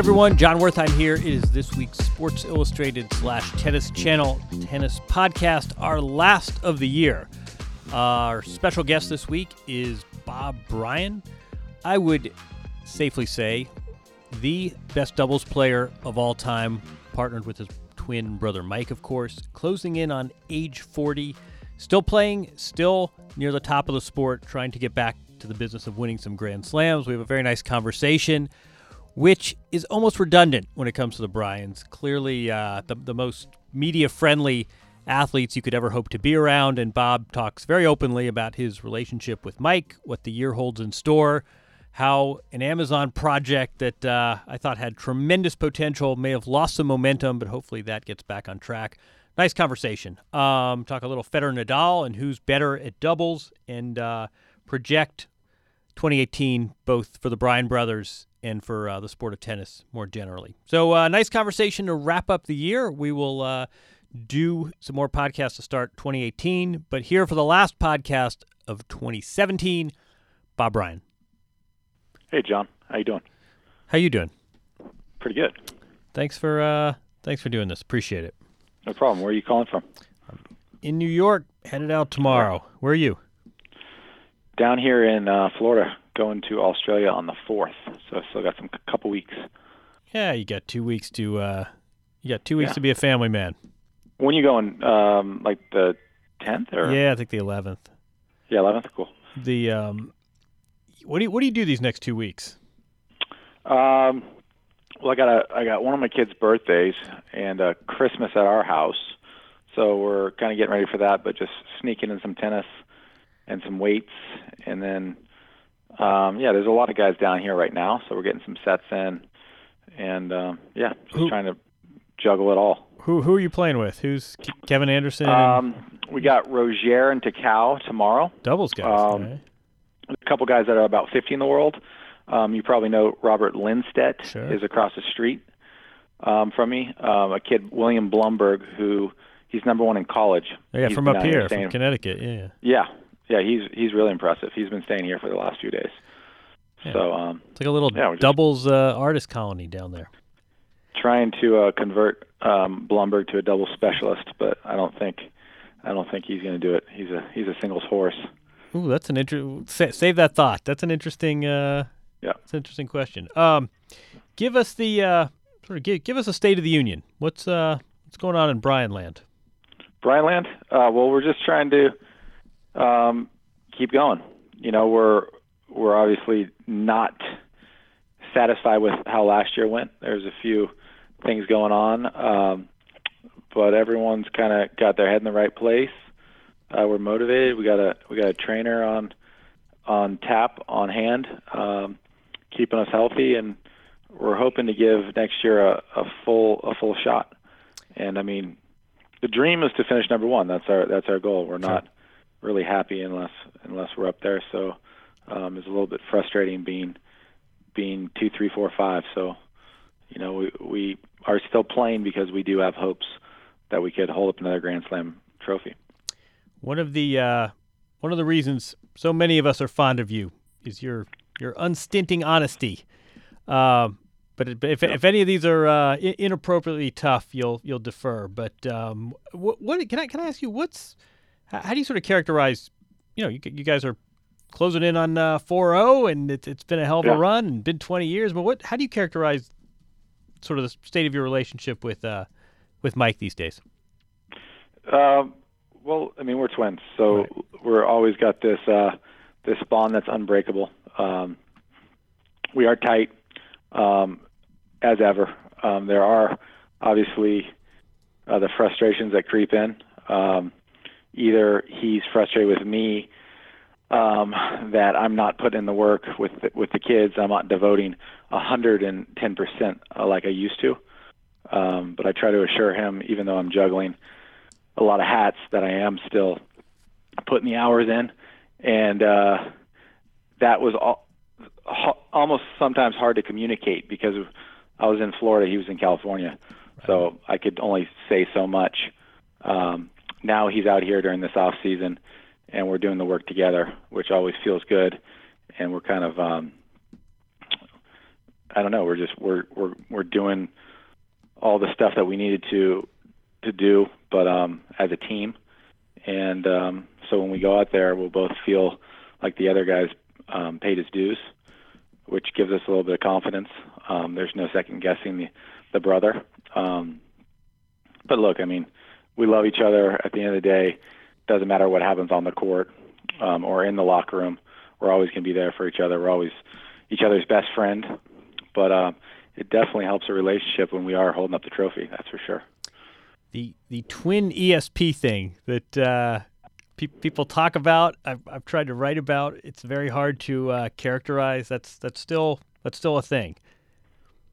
everyone, Jon Wertheim here. It is this week's Sports Illustrated slash Tennis Channel Tennis Podcast, our last of the year. Our special guest this week is Bob Bryan. I would safely say the best doubles player of all time, partnered with his twin brother Mike, of course, closing in on age 40, still playing, still near the top of the sport, trying to get back to the business of winning some Grand Slams. We have a very nice conversation which is almost redundant when it comes to the Bryans. Clearly, uh, the, the most media friendly athletes you could ever hope to be around. And Bob talks very openly about his relationship with Mike, what the year holds in store, how an Amazon project that uh, I thought had tremendous potential may have lost some momentum, but hopefully that gets back on track. Nice conversation. Um, talk a little Federer Nadal and who's better at doubles and uh, project 2018 both for the Bryan brothers and for uh, the sport of tennis more generally. So, uh, nice conversation to wrap up the year. We will uh, do some more podcasts to start 2018, but here for the last podcast of 2017, Bob Bryan. Hey, Jon. How you doing? How you doing? Pretty good. Thanks for uh, thanks for doing this. Appreciate it. No problem. Where are you calling from? In New York, headed out tomorrow. Where are you? Down here in uh, Florida, going to Australia on the fourth. So I still got some couple weeks. Yeah, you got two weeks to uh, you got two weeks Yeah. to be a family man. When you going? Um, like the tenth or Yeah, I think the 11th. yeah, eleventh. Cool. The um, what do you what do you do these next two weeks? Um, well, I got a I got one of my kids' birthdays and uh, Christmas at our house, so we're kind of getting ready for that. But just sneaking in some tennis and some weights, and then um, yeah, there's a lot of guys down here right now, so we're getting some sets in, and um, yeah, just Who- trying to juggle it all. Who who are you playing with? Who's Kevin Anderson? and Um, we got Rojer and Tecau tomorrow. doubles guys. um, right? A couple guys that are about 50 in the world. Um, you probably know Robert Lindstedt Sure. is across the street um, from me. Um, a kid, William Blumberg, who he's number one in college. Yeah, He's from up here, from Connecticut. Yeah. Yeah, yeah, he's he's really impressive. He's been staying here for the last few days. Yeah. So um, It's like a little Yeah, we're just- doubles uh, artist colony down there. trying to uh, convert um, Blumberg to a double specialist, but I don't think I don't think he's going to do it. He's a he's a singles horse. Ooh, that's an inter- sa- save that thought. That's an interesting uh Yeah. That's an interesting question. Um give us the uh sort of give, give us a state of the union. What's uh what's going on in Bryan land? Bryanland? Uh, well, we're just trying to um, keep going. You know, we're we're obviously not satisfied with how last year went. There's a few things going on, um, but everyone's kind of got their head in the right place. Uh, we're motivated. We got a we got a trainer on on tap, on hand, um, keeping us healthy, and we're hoping to give next year a, a full a full shot. And I mean, the dream is to finish number one. That's our that's our goal. We're not really happy unless unless we're up there. So um, it's a little bit frustrating being being two, three, four, five. So you know we we are still playing because we do have hopes that we could hold up another Grand Slam trophy. One of the uh, one of the reasons so many of us are fond of you is your your unstinting honesty. Um, but if, if any of these are uh, inappropriately tough, you'll you'll defer. But um, what, what, can I can I ask you? What's how do you sort of characterize? You know, you, you guys are closing in on uh, 4-0, and it, has been a hell of Yeah. a run and been 20 years. But what? How do you characterize sort of the state of your relationship with uh, with Mike these days? Um, well, I mean, we're twins, so we're always got this uh, this bond that's unbreakable. Um, we are tight um, as ever. Um, there are obviously uh, the frustrations that creep in. Um, either he's frustrated with me um, that I'm not putting in the work with the, with the kids. I'm not devoting 110 percent like I used to. Um, but I try to assure him, even though I'm juggling a lot of hats, that I am still putting the hours in, and uh, that was all, ho- almost sometimes hard to communicate because I was in Florida, he was in California, so I could only say so much. Um, now he's out here during this off season, and we're doing the work together, which always feels good, and we're kind of um, I don't know, we're just we're we're we're doing all the stuff that we needed to to do, but um, as a team. And um, so when we go out there, we'll both feel like the other guys um, paid his dues, which gives us a little bit of confidence. Um, there's no second guessing the the brother. Um, but look, I mean, we love each other. At the end of the day, doesn't matter what happens on the court um, or in the locker room. We're always going to be there for each other. We're always each other's best friend. But uh, it definitely helps a relationship when we are holding up the trophy. That's for sure. the the twin ESP thing that uh, pe- people talk about. I've, I've tried to write about. It's very hard to uh, characterize. That's that's still that's still a thing.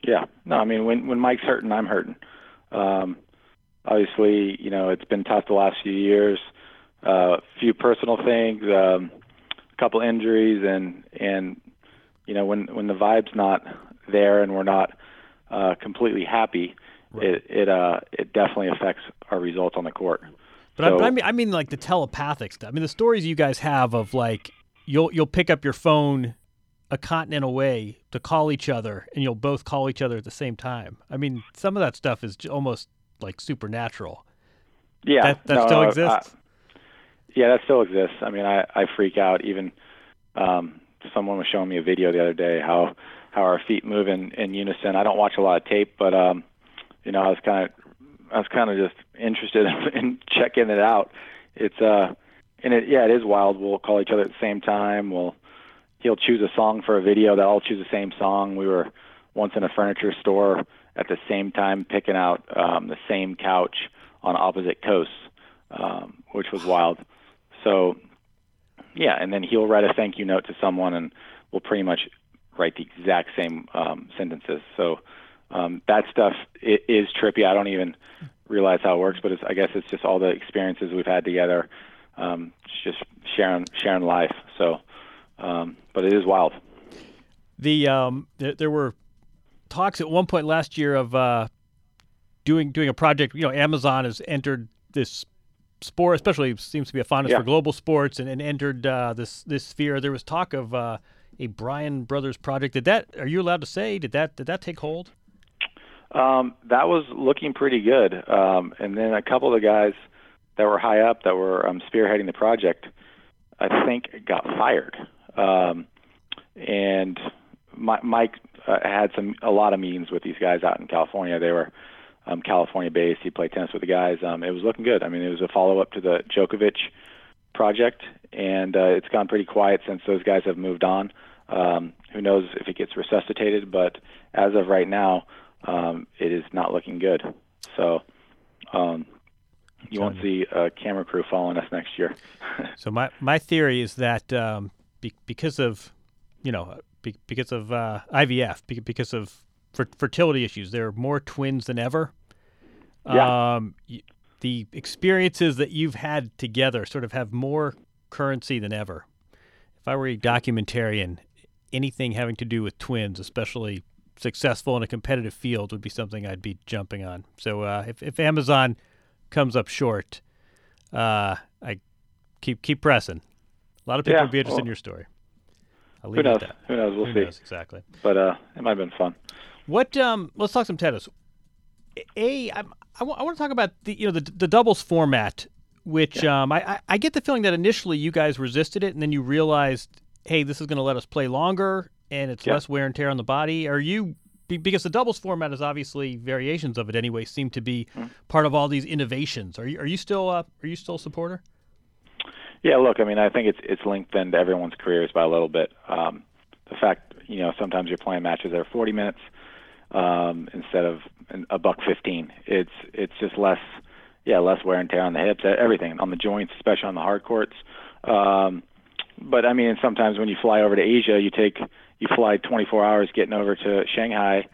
Yeah. No, I mean when when Mike's hurting, I'm hurting. Um, obviously, you know it's been tough the last few years. A uh, few personal things, um, a couple injuries, and and you know when when the vibe's not there and we're not uh, completely happy, it it uh it definitely affects our results on the court. But, I, So- but I mean I mean like the telepathic stuff. I mean the stories you guys have of like you'll you'll pick up your phone a continent away to call each other and you'll both call each other at the same time. I mean some of that stuff is almost like supernatural. Yeah, That- that no, still exists? uh, yeah, that still exists. I mean, I I freak out. Even um, someone was showing me a video the other day how how our feet move in in unison. I don't watch a lot of tape, but um, you know, I was kind of I was kind of just interested in, in checking it out. It's uh, and it yeah, it is wild. We'll call each other at the same time. We'll he'll choose a song for a video that I'll choose the same song. We were once in a furniture store at the same time picking out um, the same couch on opposite coasts, um, which was wild. So, yeah, and then he'll write a thank you note to someone, and we'll pretty much write the exact same um, sentences. So um, that stuff i- is trippy. I don't even realize how it works, but it's, I guess it's just all the experiences we've had together, um, just sharing sharing life. So, um, but it is wild. The um, there, there were talks at one point last year of uh, doing doing a project. You know, Amazon has entered this sport, especially seems to be a fondness Yeah. for global sports, and, and entered uh, this this sphere. There was talk of uh, a Bryan Brothers project. Did that? Are you allowed to say? Did that? Did that take hold? Um, that was looking pretty good. Um, and then a couple of the guys that were high up that were um, spearheading the project, I think, got fired. Um, and Mi- Mike uh, had some a lot of meetings with these guys out in California. They were um, California based. He played tennis with the guys. Um, it was looking good. I mean, it was a follow up to the Djokovic project, and uh, it's gone pretty quiet since those guys have moved on. Um, who knows if it gets resuscitated? But as of right now, um, it is not looking good. So um, you won't see a camera crew following us next year. So my my theory is that um, be, because of you know because of uh, IVF because of fertility issues. There are more twins than ever. Yeah. Um, the experiences that you've had together sort of have more currency than ever. If I were a documentarian, anything having to do with twins, especially successful in a competitive field, would be something I'd be jumping on. So uh, if, if Amazon comes up short, uh, I keep keep pressing. A lot of people Yeah, would be interested in your story. I'll Who leave it knows? Who knows? We'll Who see. knows exactly. But uh, it might have been fun. What? Um, let's talk some tennis. A, I'm, I, w- I want to talk about the you know the the doubles format, which um, I, I get the feeling that initially you guys resisted it, and then you realized, hey, this is going to let us play longer, and it's Yeah. less wear and tear on the body. Are you because the doubles format is obviously variations of it anyway, seem to be Hmm. part of all these innovations. Are you are you still uh, are you still a supporter? Yeah, look, I mean, I think it's it's lengthened everyone's careers by a little bit. Um, the fact, you know, sometimes you're playing matches that are 40 minutes um, instead of a buck 15. It's it's just less, yeah, less wear and tear on the hips, everything on the joints, especially on the hard courts. Um, but I mean, sometimes when you fly over to Asia, you take you fly 24 hours getting over to Shanghai,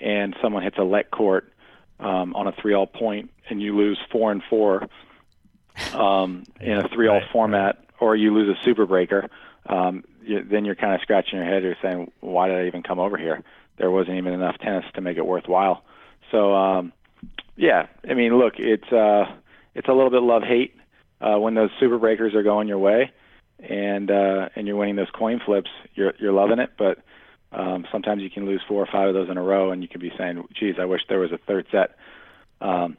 and someone hits a let cord um, on a three-all point, and you lose four and four um, in a three-all right, format, or you lose a super breaker, um, you, then you're kind of scratching your head. You're saying, "Why did I even come over here? There wasn't even enough tennis to make it worthwhile." So, um, yeah, I mean, look, it's uh, it's a little bit love-hate uh, when those super breakers are going your way, and uh, and you're winning those coin flips. You're you're loving it, but um, sometimes you can lose four or five of those in a row, and you can be saying, "Geez, I wish there was a third set." Um,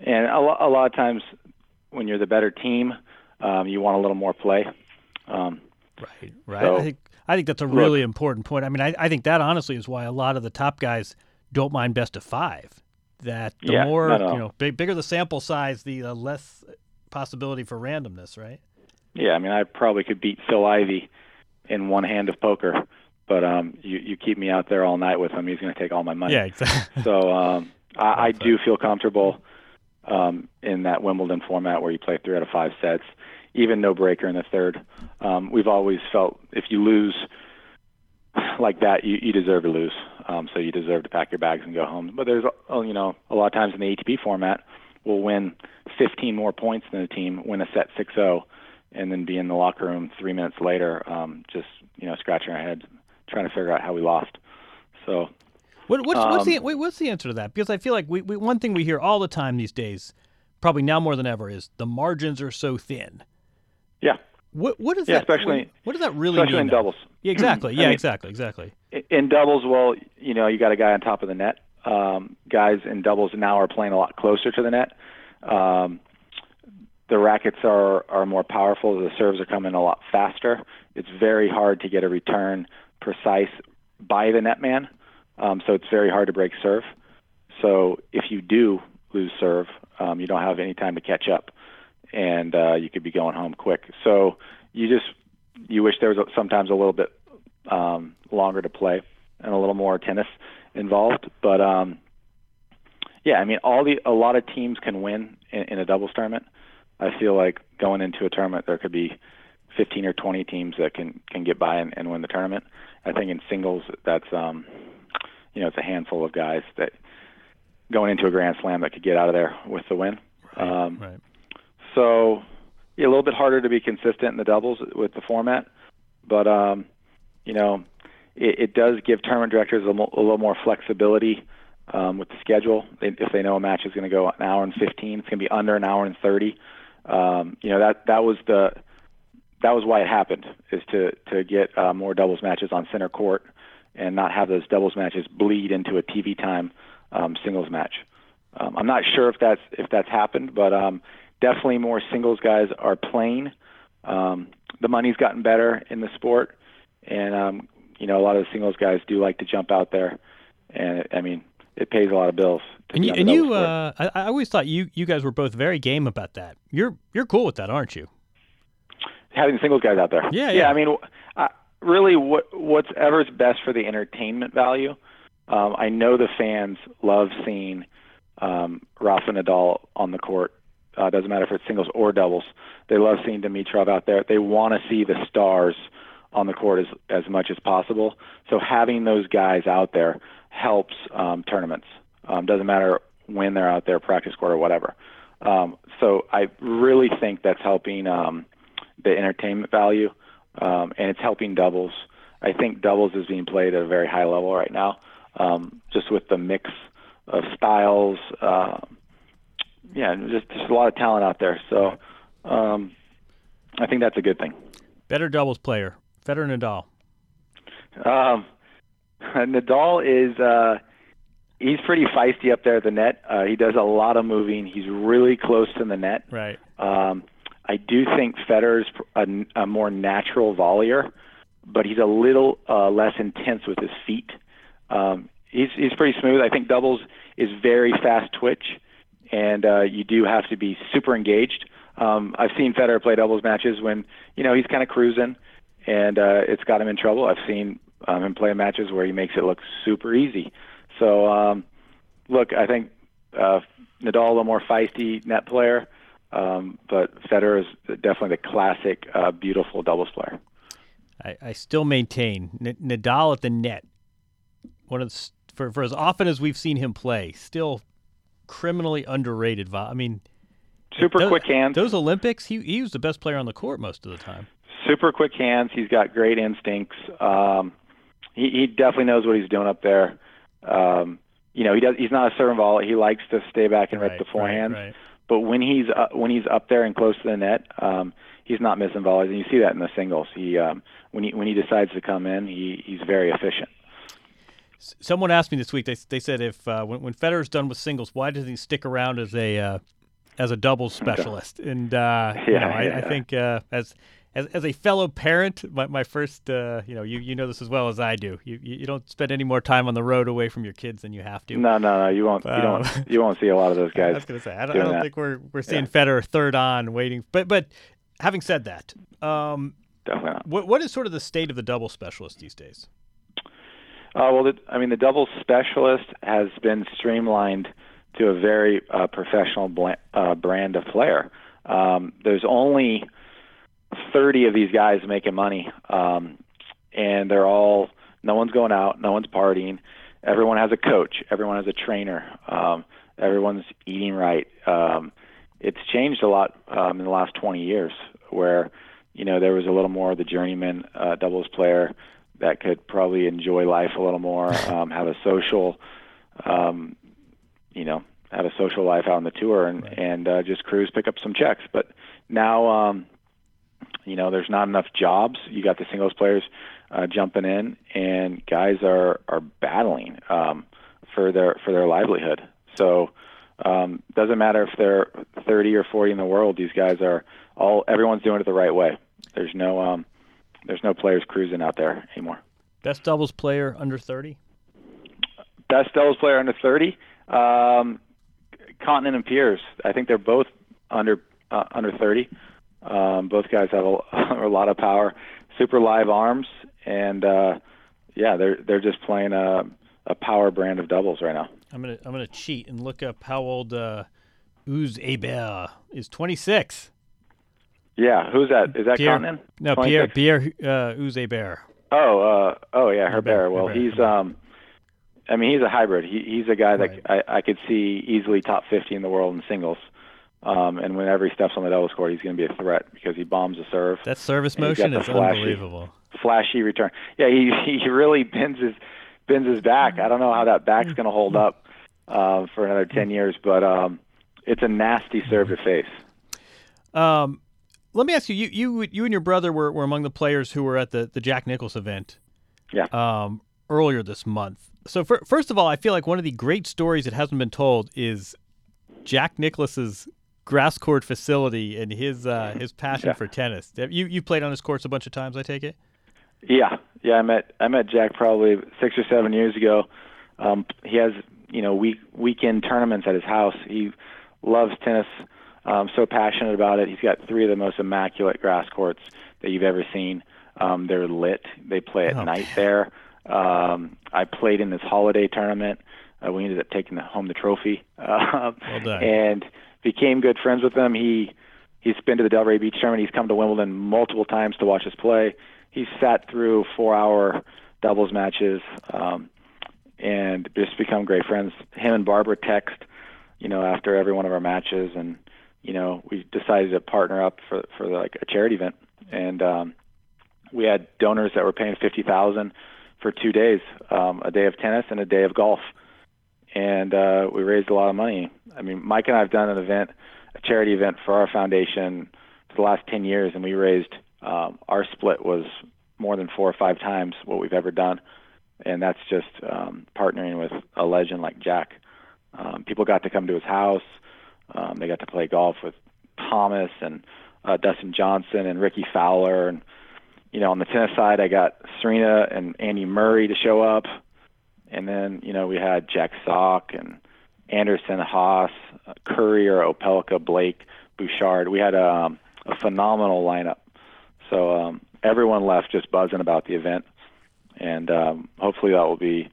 and a, lo- a lot of times, when you're the better team, um, you want a little more play. Um, Right, right. So, I think I think that's a look- really important point. I mean, I, I think that honestly is why a lot of the top guys don't mind best of five. That the Yeah, more you know, big, bigger the sample size, the uh, less possibility for randomness. Right. Yeah, I mean, I probably could beat Phil Ivey in one hand of poker, but um, you you keep me out there all night with him, he's going to take all my money. Yeah, exactly. So um, I, I do feel comfortable um, in that Wimbledon format where you play three out of five sets, even no breaker in the third. Um, we've always felt if you lose like that, you, you deserve to lose. Um, so you deserve to pack your bags and go home. But there's, uh, you know, a lot of times in the ATP format, we'll win 15 more points than the team, win a set 6-0, and then be in the locker room three minutes later, um, just you know, scratching our heads, trying to figure out how we lost. So What, what's, what's the Um, wait, what's the answer to that? Because I feel like we, we one thing we hear all the time these days, probably now more than ever, is the margins are so thin. yeah, What what is Yeah, that? especially- what, what does that really mean? especially mean? in though? doubles. Yeah, exactly. I Yeah, mean- exactly, exactly. in doubles, well, you know, you got a guy on top of the net. Um, guys in doubles now are playing a lot closer to the net. Um, the rackets are are more powerful. The serves are coming a lot faster. It's very hard to get a return precise by the net man. Um, so it's very hard to break serve. So if you do lose serve, um, you don't have any time to catch up, and uh, you could be going home quick. So you just you wish there was sometimes a little bit um, longer to play and a little more tennis involved. But um, yeah, I mean, all the a lot of teams can win in, in a doubles tournament. I feel like going into a tournament, there could be 15 or 20 teams that can can get by and, and win the tournament. I think in singles, that's um, you know, it's a handful of guys that going into a Grand Slam that could get out of there with the win. Um, Right. so yeah, a little bit harder to be consistent in the doubles with the format, but um, you know, it, it does give tournament directors a, mo- a little more flexibility um, with the schedule. They, if they know a match is going to go an hour and 15, it's going to be under an hour and 30. Um, you know that that was the that was why it happened is to to get uh, more doubles matches on center court and not have those doubles matches bleed into a TV time um, singles match. Um, I'm not sure if that's if that's happened, but um, definitely more singles guys are playing. Um, the money's gotten better in the sport, and um, you know a lot of the singles guys do like to jump out there, and I mean it pays a lot of bills. And you, and you uh, I, I always thought you you guys were both very game about that. You're you're cool with that, aren't you? having singles guys out there. Yeah, yeah. yeah. I mean, uh, really, what what's ever's best for the entertainment value. Um, I know the fans love seeing um, Rafa Nadal on the court. Uh, doesn't matter if it's singles or doubles. They love seeing Dimitrov out there. They want to see the stars on the court as as much as possible. So having those guys out there helps um, tournaments. Um, doesn't matter when they're out there, practice court or whatever. Um, so I really think that's helping um, the entertainment value, um, and it's helping doubles. I think doubles is being played at a very high level right now, um, just with the mix of styles. Uh, yeah, just just a lot of talent out there. So um, I think that's a good thing. Better doubles player, Federer Nadal. Um, Nadal is uh, he's pretty feisty up there at the net. Uh, he does a lot of moving. He's really close to the net. Right. Um, I do think Federer's a, a more natural volleyer, but he's a little uh, less intense with his feet. Um, he's he's pretty smooth. I think doubles is very fast twitch, and uh, you do have to be super engaged. Um, I've seen Federer play doubles matches when you know he's kind of cruising, and uh, it's got him in trouble. I've seen um, him play matches where he makes it look super easy. So um, look, I think uh, Nadal a more feisty net player, um, but Federer is definitely the classic, uh, beautiful doubles player. I, I still maintain N- Nadal at the net. One of the, for for as often as we've seen him play, still criminally underrated. I mean, Super those, quick hands. Those Olympics, he he was the best player on the court most of the time. super quick hands. He's got great instincts. Um, he, he definitely knows what he's doing up there. Um, you know, he does. He's not a serving volley. He likes to stay back and rip Right, the forehands. right, right. But when he's uh, when he's up there and close to the net, um, he's not missing volleys, and you see that in the singles. He um, when he when he decides to come in, he he's very efficient. Someone asked me this week. They they said if uh, when when Federer's done with singles, why doesn't he stick around as a uh, as a doubles specialist? And uh, you Yeah, know, I, I yeah. think uh, as as as a fellow parent, my, my first uh, you know you you know this as well as I do. You you don't spend any more time on the road away from your kids than you have to. No, no, no. You won't. Um, you don't. You won't see a lot of those guys. I was going to say I don't, I don't think we're we're seeing Federer third on waiting. But but having said that, um, Definitely not. what what is sort of the state of the double specialist these days? Uh, well, the, I mean, the double specialist has been streamlined to a very uh, professional bl- uh, brand of player. Um, there's only 30 of these guys making money, um, and they're all. No one's going out. No one's partying. Everyone has a coach. Everyone has a trainer. Um, everyone's eating right. Um, it's changed a lot um, in the last 20 years, where you know there was a little more of the journeyman uh, doubles player that could probably enjoy life a little more, um, have a social, um, you know, have a social life out on the tour and and uh, just cruise, pick up some checks. But now, um, you know, there's not enough jobs. You got the singles players uh, jumping in, and guys are are battling um, for their for their livelihood. So. Um, doesn't matter if they're 30 or 40 in the world. These guys are all. Everyone's doing it the right way. There's no um, there's no players cruising out there anymore. Best doubles player under thirty. Best doubles player under 30, um, Kontinen and Peers. I think they're both under uh, under 30. Um, both guys have a, a lot of power, super live arms, and uh, yeah, they're they're just playing a a power brand of doubles right now. I'm gonna I'm gonna cheat and look up how old uh, Uz is. Twenty six. Yeah, who's that? Is that Pierre, no Pierre 26? Pierre uh, Uz. Oh, uh, oh yeah, Herbert. Well, Herbert, he's um, I mean, he's a hybrid. He, he's a guy that Right. I, I could see easily top 50 in the world in singles. Um, and whenever he steps on the doubles court, he's going to be a threat because he bombs the serve. That service And he's got motion is flashy- unbelievable. Flashy return. Yeah, he he really bends his bends his back. I don't know how that back's going to hold up uh, for another 10 years, but um, it's a nasty serve to face. Um, let me ask you, you you you and your brother were, were among the players who were at the, the Jack Nicklaus event. Yeah. Um, earlier this month. So fir- first of all, I feel like one of the great stories that hasn't been told is Jack Nicklaus's grass court facility and his uh, his passion Yeah. for tennis. You you played on his courts a bunch of times, I take it. Yeah, yeah. I met I met Jack probably six or seven years ago. Um, he has you know week weekend tournaments at his house. He loves tennis. Um, so passionate about it. He's got three of the most immaculate grass courts that you've ever seen. Um, they're lit. They play at Oh, night there. Um, I played in this holiday tournament. Uh, we ended up taking the, home the trophy. Uh, Well done. And became good friends with him. He he's been to the Delray Beach tournament. He's come to Wimbledon multiple times to watch us play. he's sat through four hour doubles matches um, and just become great friends. Him and Barbara text, you know, after every one of our matches, and you know, we decided to partner up for for like a charity event, and um, we had donors that were paying fifty thousand for two days, um, a day of tennis and a day of golf, and uh, we raised a lot of money. I mean, Mike and I have done an event, a charity event for our foundation for the last ten years, and we raised um, our split was more than four or five times what we've ever done, and that's just um, partnering with a legend like Jack. Um, people got to come to his house. Um, they got to play golf with Thomas and uh, Dustin Johnson and Rickie Fowler, and you know on the tennis side, I got Serena and Andy Murray to show up, and then you know we had Jack Sock and Anderson Haas, Courier, Opelka, Blake, Bouchard. We had a, um, a phenomenal lineup. So um, everyone left just buzzing about the event, and um, hopefully that will be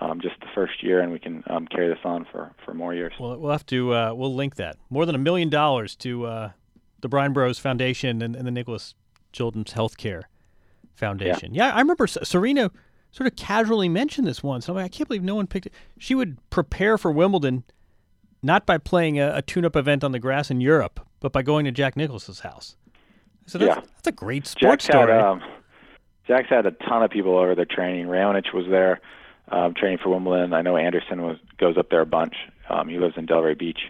um, just the first year, and we can um, carry this on for, for more years. Well, we'll have to uh, we'll link that more than a million dollars to uh, the Bryan Bros Foundation and, and the Nicklaus Children's Healthcare Foundation. Yeah, yeah I remember Serena sort of casually mentioned this once. I'm like, I can't believe no one picked it. She would prepare for Wimbledon not by playing a, a tune-up event on the grass in Europe, but by going to Jack Nicklaus's house. So that's, yeah. that's a great sports Jack's story. Had, um, Jack's had a ton of people over there training. Raonic was there um, training for Wimbledon. I know Anderson was goes up there a bunch. Um, he lives in Delray Beach.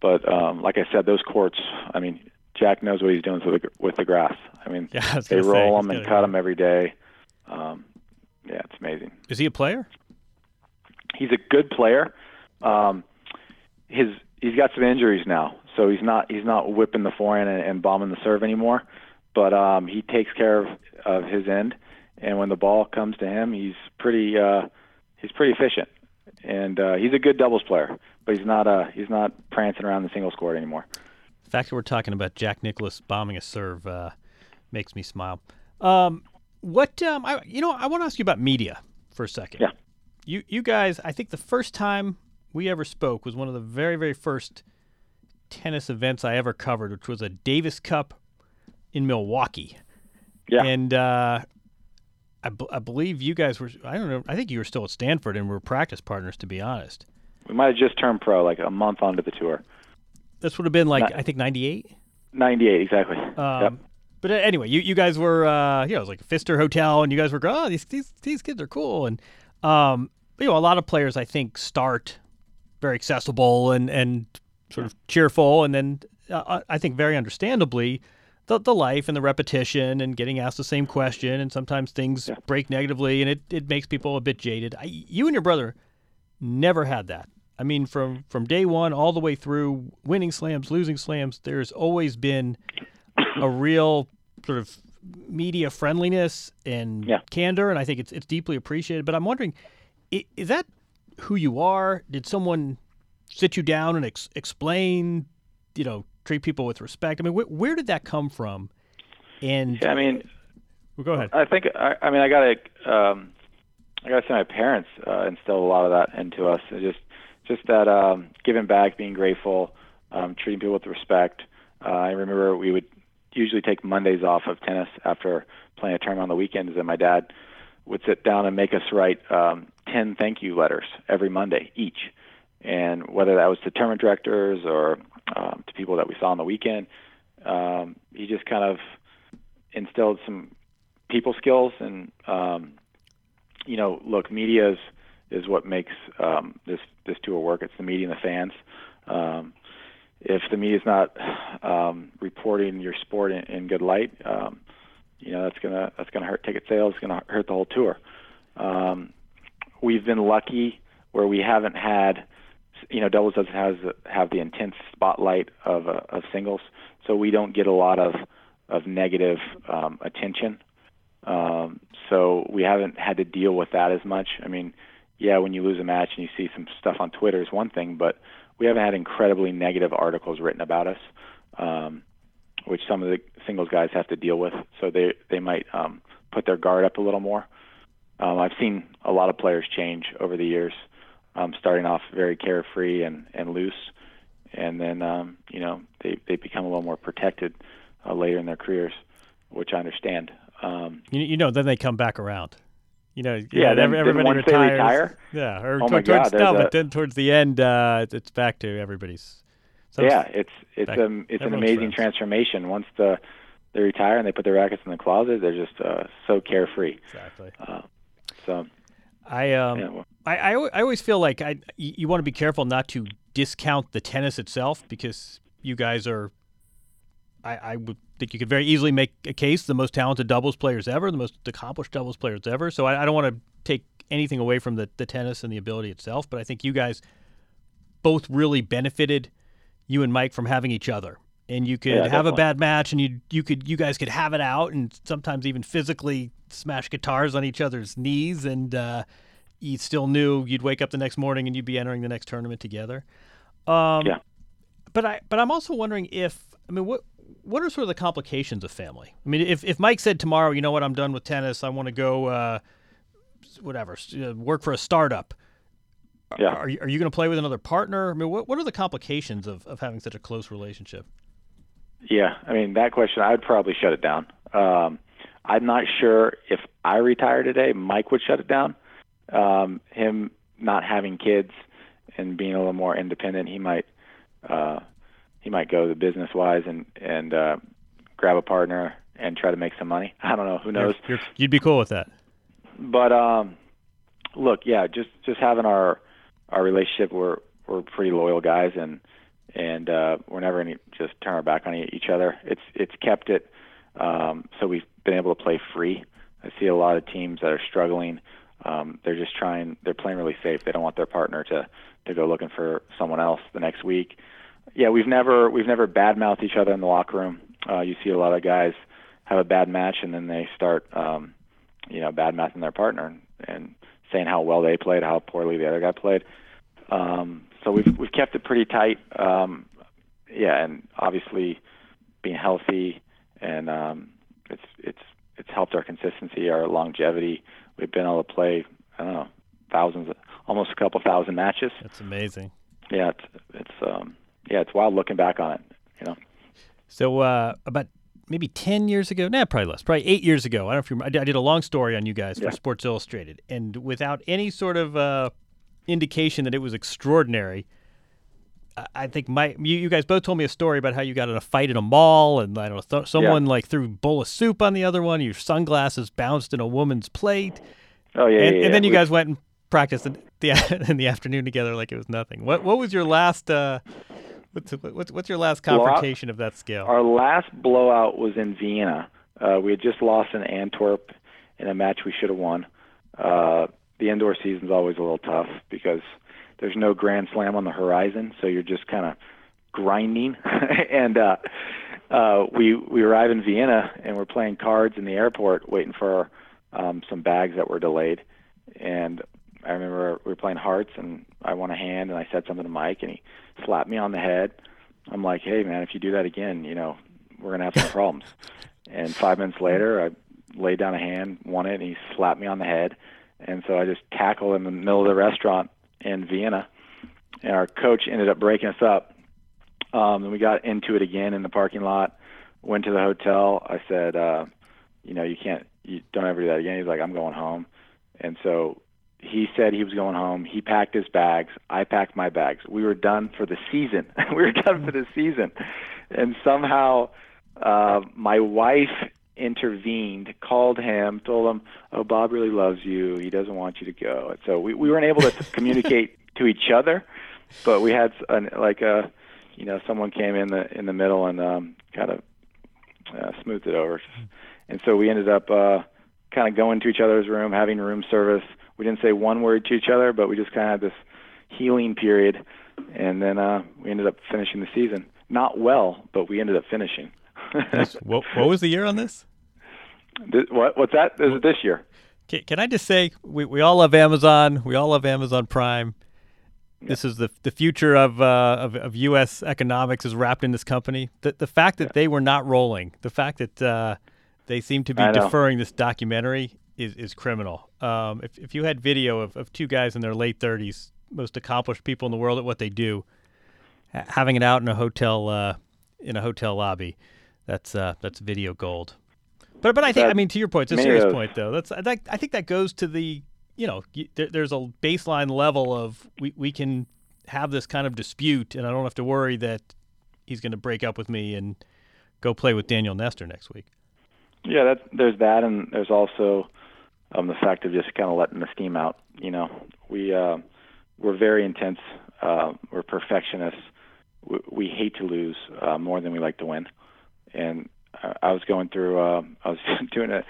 But um, like I said, those courts. I mean, Jack knows what he's doing with the, with the grass. I mean, yeah, I they roll them and cut them every day. Um, yeah, it's amazing. Is he a player? He's a good player. Um, his he's got some injuries now, so he's not he's not whipping the forehand and, and bombing the serve anymore. But um, he takes care of, of his end, and when the ball comes to him, he's pretty uh, he's pretty efficient, and uh, he's a good doubles player. But he's not uh, he's not prancing around the singles court anymore. The fact that we're talking about Jack Nicklaus bombing a serve uh, makes me smile. Um, what um, I you know I want to ask you about media for a second. Yeah. You you guys, I think the first time we ever spoke was one of the very very first tennis events I ever covered, which was a Davis Cup in Milwaukee. Yeah. And uh, I, b- I believe you guys were, I don't know, I think you were still at Stanford and we were practice partners, to be honest. We might have just turned pro like a month onto the tour. This would have been like, I think, 98? 98, exactly. Um, yep. But uh, anyway, you, you guys were, uh, you know, it was like a Pfister Hotel, and you guys were, going, oh, these, these, these kids are cool. And, um, you know, a lot of players, I think, start very accessible and, and sort of cheerful, and then uh, I think very understandably, the, the life and the repetition and getting asked the same question, and sometimes things yeah. break negatively, and it, it makes people a bit jaded. I, you and your brother never had that. I mean, from from day one all the way through winning slams, losing slams, there's always been a real sort of media friendliness and yeah. candor, and I think it's it's deeply appreciated. But I'm wondering, is that who you are? Did someone sit you down and ex- explain, you know, treat people with respect? I mean, wh- where did that come from? And yeah, I mean, well, go ahead. I think I, I mean I got to um, I got to say my parents uh, instilled a lot of that into us. It just just that um, giving back, being grateful, um, treating people with respect. Uh, I remember we would usually take Mondays off of tennis after playing a tournament on the weekends, and my dad would sit down and make us write um, ten thank you letters every Monday each, and whether that was to tournament directors or um, to people that we saw on the weekend, um, he just kind of instilled some people skills and um, you know, look, media is is what makes um, this this tour work. It's the media and the fans. Um, if the media is not um, reporting your sport in, in good light, um, you know that's gonna that's gonna hurt ticket sales. It's gonna hurt the whole tour. Um, we've been lucky where we haven't had, you know, doubles doesn't have have the intense spotlight of uh, of singles, so we don't get a lot of of negative um, attention. Um, so we haven't had to deal with that as much. I mean, yeah, when you lose a match and you see some stuff on Twitter is one thing, but we haven't had incredibly negative articles written about us, um, which some of the singles guys have to deal with. So they they might um, put their guard up a little more. Um, I've seen a lot of players change over the years, um, starting off very carefree and, and loose, and then um, you know they they become a little more protected uh, later in their careers, which I understand. Um, You, you know, then they come back around. You know, Yeah, then- every- then everybody they retires. retire- Yeah, or Oh towards God, no, there's but then towards the end, uh, it's back to everybody's. some- yeah, it's it's back- um it's an amazing friends. transformation. Once the they retire and they put their rackets in the closet, they're just uh, so carefree. Exactly. Uh, so I um Yeah, well- I, I I always feel like I you, you want to be careful not to discount the tennis itself because you guys are I, I would think you could very easily make a case the most talented doubles players ever, the most accomplished doubles players ever. So I, I don't want to take anything away from the, the tennis and the ability itself, but I think you guys both really benefited you and Mike from having each other. And you could Yeah, have a bad match and you you could you guys could have it out and sometimes even physically smash guitars on each other's knees and uh, you still knew you'd wake up the next morning and you'd be entering the next tournament together. Um, Yeah. But I but I'm also wondering if I mean what what are sort of the complications of family? I mean, if if Mike said tomorrow, you know what, I'm done with tennis, I want to go, uh, whatever, uh, work for a startup. Yeah. Are you, are you going to play with another partner? I mean, what what are the complications of, of having such a close relationship? Yeah, I mean that question, I'd probably shut it down. Um, I'm not sure if I retire today, Mike would shut it down. Um, him not having kids and being a little more independent, he might uh, he might go the business wise and and uh, grab a partner and try to make some money. I don't know, who knows. You're, you'd be cool with that. But um, look, yeah, just just having our our relationship, we're we're pretty loyal guys, and and uh, we're never going to just turn our back on each other. It's it's kept it um, so we've been able to play free. I see a lot of teams that are struggling. Um, they're just trying. They're playing really safe. They don't want their partner to to go looking for someone else the next week. Yeah, we've never we've never badmouthed each other in the locker room. Uh, you see a lot of guys have a bad match and then they start um, you know bad mouthing their partner and, and saying how well they played, how poorly the other guy played. Um, so we've we've kept it pretty tight. Um, yeah, and obviously being healthy and um, it's it's it's helped our consistency, our longevity. We've been able to play I don't know thousands, almost a couple thousand matches. That's amazing. Yeah, it's it's um, yeah, it's wild looking back on it. You know. So uh, about maybe ten years ago, nah, probably less, probably eight years ago. I don't know if you remember. I did, a long story on you guys Yeah. for Sports Illustrated, and without any sort of uh, indication that it was extraordinary. I- think my you, you guys both told me a story about how you got in a fight in a mall, and I don't know, th- someone like threw a bowl of soup on the other one. Your sunglasses bounced in a woman's plate, Oh yeah, and, yeah, and then you We- guys went and practiced in the in the afternoon together like it was nothing. What what was your last? Uh, what's, what's what's your last Blowout? confrontation of that scale? Our last blowout was in Vienna. Uh, we had just lost in Antwerp in a match we should have won. Uh, the indoor season's always a little tough because there's no Grand Slam on the horizon, so you're just kind of grinding. and uh, uh, we we arrive in Vienna and we're playing cards in the airport, waiting for um, some bags that were delayed. And I remember we were playing hearts, and I won a hand, and I said something to Mike, and he slapped me on the head. I'm like, hey man, if you do that again, you know, we're gonna have some problems. And five minutes later, I laid down a hand, won it, and he slapped me on the head. And so I just tackled him in the middle of the restaurant in Vienna. And our coach ended up breaking us up. Um, and we got into it again in the parking lot. Went to the hotel. I said, uh, you know, you can't, you don't ever do that again. He's like, I'm going home. And so he said he was going home. He packed his bags. I packed my bags. We were done for the season. we were done for the season. And somehow uh, my wife intervened, called him, told him, "Oh, Bob really loves you. He doesn't want you to go." And so we we weren't able to communicate to each other, but we had an, like a, you know, someone came in the in the middle and um, kind of uh, smoothed it over. And so we ended up uh, kind of going to each other's room, having room service. We didn't say one word to each other, but we just kind of had this healing period, and then uh, we ended up finishing the season. Not well, but we ended up finishing. what, what was the year on this? This, what, what's that? Is it this year. Can, can I just say we, we all love Amazon. We all love Amazon Prime. This is the the future of, uh, of of U.S. economics is wrapped in this company. The the fact that they were not rolling, the fact that uh, they seem to be deferring this documentary is is criminal. Um, if if you had video of, of two guys in their late thirties, most accomplished people in the world at what they do, having it out in a hotel uh, in a hotel lobby, that's uh, that's video gold. But but I think I mean to your point, it's a serious of- point though. That's that, I think that goes to the you know there, there's a baseline level of we we can have this kind of dispute, and I don't have to worry that he's going to break up with me and go play with Daniel Nestor next week. Yeah, that there's that, and there's also um, the fact of just kind of letting the steam out. You know, we uh, we're very intense. Uh, we're perfectionists. We, we hate to lose uh, more than we like to win. And uh, I was going through. Uh, I was doing a.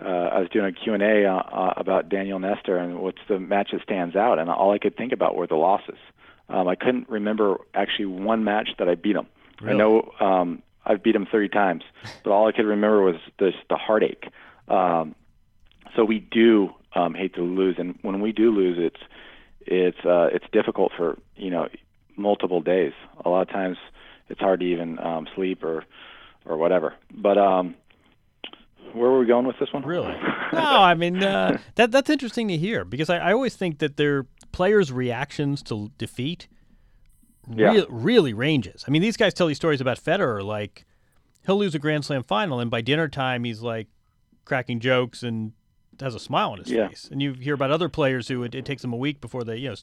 Uh, I was doing a Q and A uh, uh, about Daniel Nestor and what's the match that stands out, and all I could think about were the losses. Um, I couldn't remember actually one match that I beat him. I know um, I've beat him 30 times, but all I could remember was this, the heartache. Um, so we do um, hate to lose, and when we do lose, it's it's uh, it's difficult for you know multiple days. A lot of times, it's hard to even um, sleep or or whatever. But um, where were we going with this one? Really? no, I mean uh, that that's interesting to hear because I, I always think that their players' reactions to defeat Yeah. rea- really ranges. I mean, these guys tell these stories about Federer, like he'll lose a Grand Slam final, and by dinner time he's like cracking jokes and has a smile on his Yeah. face. And you hear about other players who it, it takes them a week before they, you know,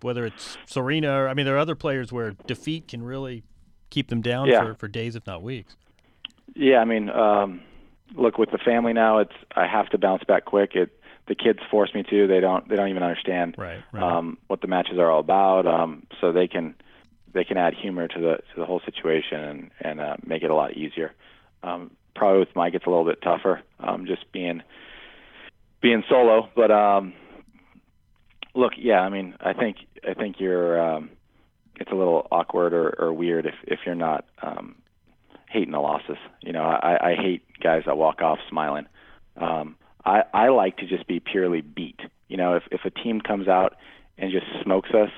whether it's Serena or I mean, there are other players where defeat can really keep them down Yeah. for, for days, if not weeks. Yeah, I mean, um, look with the family now. It's I have to bounce back quick. It the kids force me to. They don't. They don't even understand Right, right. um, what the matches are all about. Um, so they can they can add humor to the to the whole situation and and uh, make it a lot easier. Um, probably with Mike, it's a little bit tougher. Um, just being being solo, but um, look, yeah, I mean, I think I think you're. Um, it's a little awkward or, or weird if if you're not um, hating the losses. You know, I, I hate guys that walk off smiling. Um, I, I like to just be purely beat. You know, if if a team comes out and just smokes us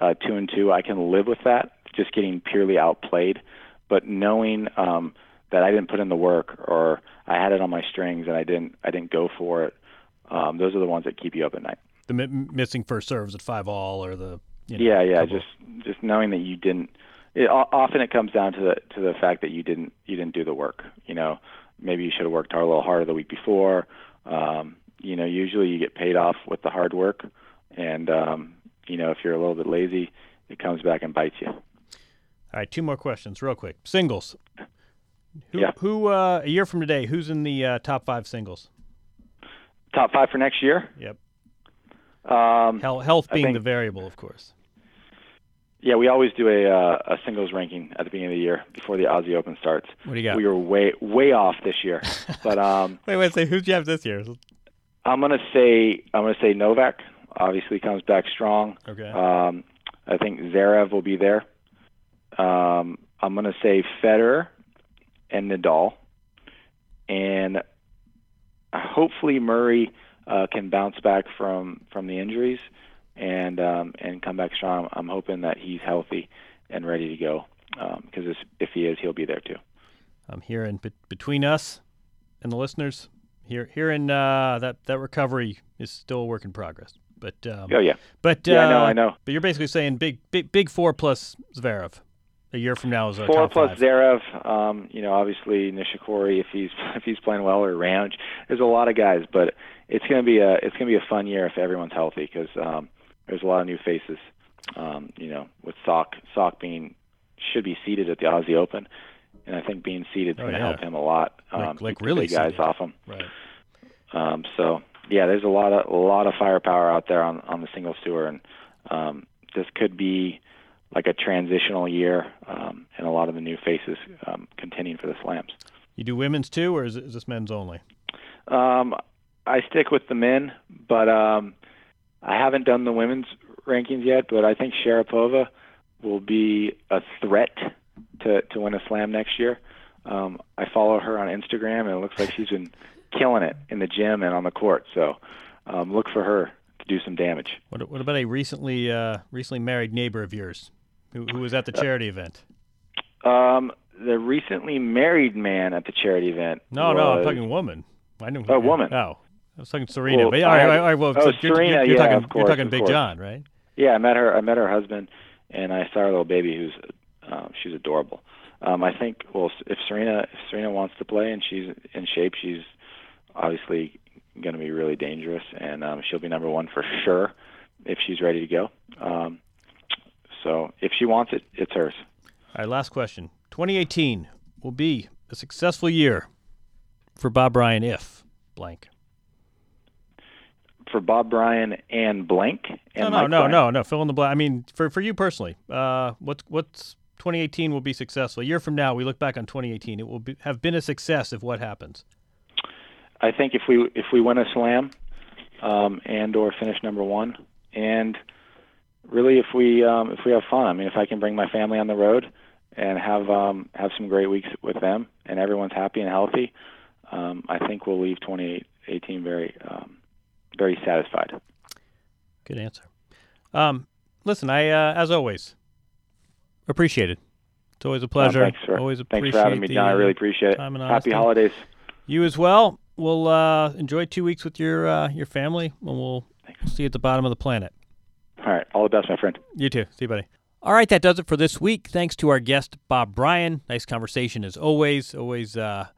uh, two and two, I can live with that. Just getting purely outplayed, but knowing um, that I didn't put in the work or I had it on my strings and I didn't I didn't go for it. Um, those are the ones that keep you up at night. The mi- missing first serves at five all or the you know, yeah, yeah. couple- Just just knowing that you didn't. It, often it comes down to the to the fact that you didn't you didn't do the work. You know, maybe you should have worked hard, a little harder the week before. Um, you know, usually you get paid off with the hard work, and um, you know if you're a little bit lazy, it comes back and bites you. All right, two more questions, real quick. Singles. Who, Yeah. who uh, a year from today? Who's in the uh, top five singles? Top five for next year. Yep. Um, Hel- health being think- the variable, of course. yeah, we always do a uh, a singles ranking at the beginning of the year before the Aussie Open starts. What do you got? We were way way off this year, but um, Wait, wait, say who'd you have this year? I'm gonna say I'm gonna say Novak. Obviously, comes back strong. Okay. Um, I think Zverev will be there. Um, I'm gonna say Federer and Nadal, and hopefully Murray uh, can bounce back from from the injuries and um, and come back strong. I'm hoping that he's healthy and ready to go because if, if he is, he'll be there too. I'm hearing be- between us and the listeners, here hearing uh, that that recovery is still a work in progress. But um, Oh yeah, but uh, Yeah, I know, I know. But you're basically saying big big big four plus Zverev. A year from now is our four top plus five. Zverev. Um, you know, obviously Nishikori if he's if he's playing well or Ranch. There's a lot of guys, but it's gonna be a it's gonna be a fun year if everyone's healthy because um, there's a lot of new faces. Um, you know, with Sock Sock being should be seated at the Aussie Open, and I think being seated is Oh, going to yeah. help him a lot. Um, Like- like really guys seated. off him. Right. Um, so yeah, there's a lot of a lot of firepower out there on on the singles tour, and um, this could be like a transitional year, um, and a lot of the new faces um, contending for the slams. You do women's too, or is, is this men's only? Um, I stick with the men, but um, I haven't done the women's rankings yet. But I think Sharapova will be a threat to to win a slam next year. Um, I follow her on Instagram, and it looks like she's been killing it in the gym and on the court. So um, look for her to do some damage. What, what about a recently uh, recently married neighbor of yours who, who was at the charity event? Um, the recently married man at the charity event. No, no, I'm talking woman. I know. Oh, woman. Oh, I was talking Serena. Well, but yeah, I, all right, all right, well, oh, you're, Serena, you're, you're yeah, talking, of you're talking Big course. John, right? Yeah, I met her. I met her husband, and I saw her little baby, who's um, she's adorable. um, I think well, if Serena if Serena wants to play and she's in shape, she's obviously going to be really dangerous, and um, she'll be number one for sure if she's ready to go. Um, so if she wants it, it's hers. All right, last question. 2018 will be a successful year for Bob Bryan if blank. For Bob Bryan and blank. And no, no, Mike no, Bryan. no, no. Fill in the blank. I mean, for for you personally, uh, what's what's 2018 will be successful. A year from now, we look back on 2018. It will be, have been a success if what happens. I think if we if we win a slam, um, and or finish number one, and really if we um, if we have fun. I mean, if I can bring my family on the road and have um, have some great weeks with them, and everyone's happy and healthy, um, I think we'll leave 2018 very um, very satisfied. Good answer. Um, listen, I uh, as always appreciate it. It's always a pleasure. Thanks for, always thanks for having me, Jon. I really appreciate it. Happy holidays. You as well. We'll uh, enjoy two weeks with your uh, your family, and we'll see you at the bottom of the planet. All right, all the best, my friend. You too. See you, buddy. All right, that does it for this week. Thanks to our guest, Bob Bryan. Nice conversation as always. Always uh,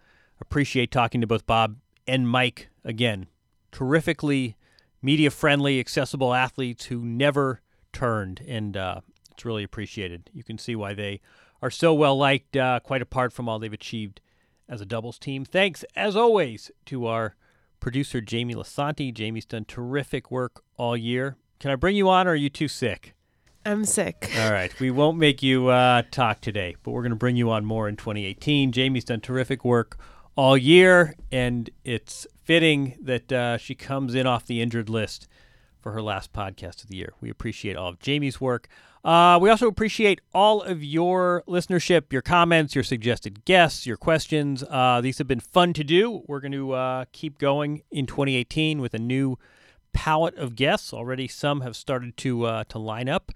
appreciate talking to both Bob and Mike again. Terrifically media friendly, accessible athletes who never turned, and uh, it's really appreciated. You can see why they are so well liked, uh, quite apart from all they've achieved as a doubles team. Thanks, as always, to our producer, Jamie Lasanti. Jamie's done terrific work all year. Can I bring you on, or are you too sick? I'm sick. All right. We won't make you uh, talk today, but we're going to bring you on more in 2018. Jamie's done terrific work all year, and it's fitting that uh, she comes in off the injured list for her last podcast of the year. We appreciate all of Jamie's work. Uh, we also appreciate all of your listenership, your comments, your suggested guests, your questions. Uh, these have been fun to do. We're going to uh, keep going in 2018 with a new palette of guests. Already, some have started to uh, to line up,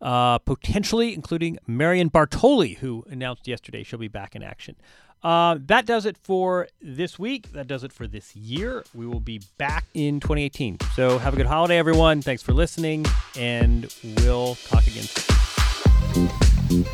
uh, potentially including Marion Bartoli, who announced yesterday she'll be back in action. Uh, that does it for this week. That does it for this year. We will be back in 2018. So have a good holiday, everyone. Thanks for listening, and we'll talk again soon.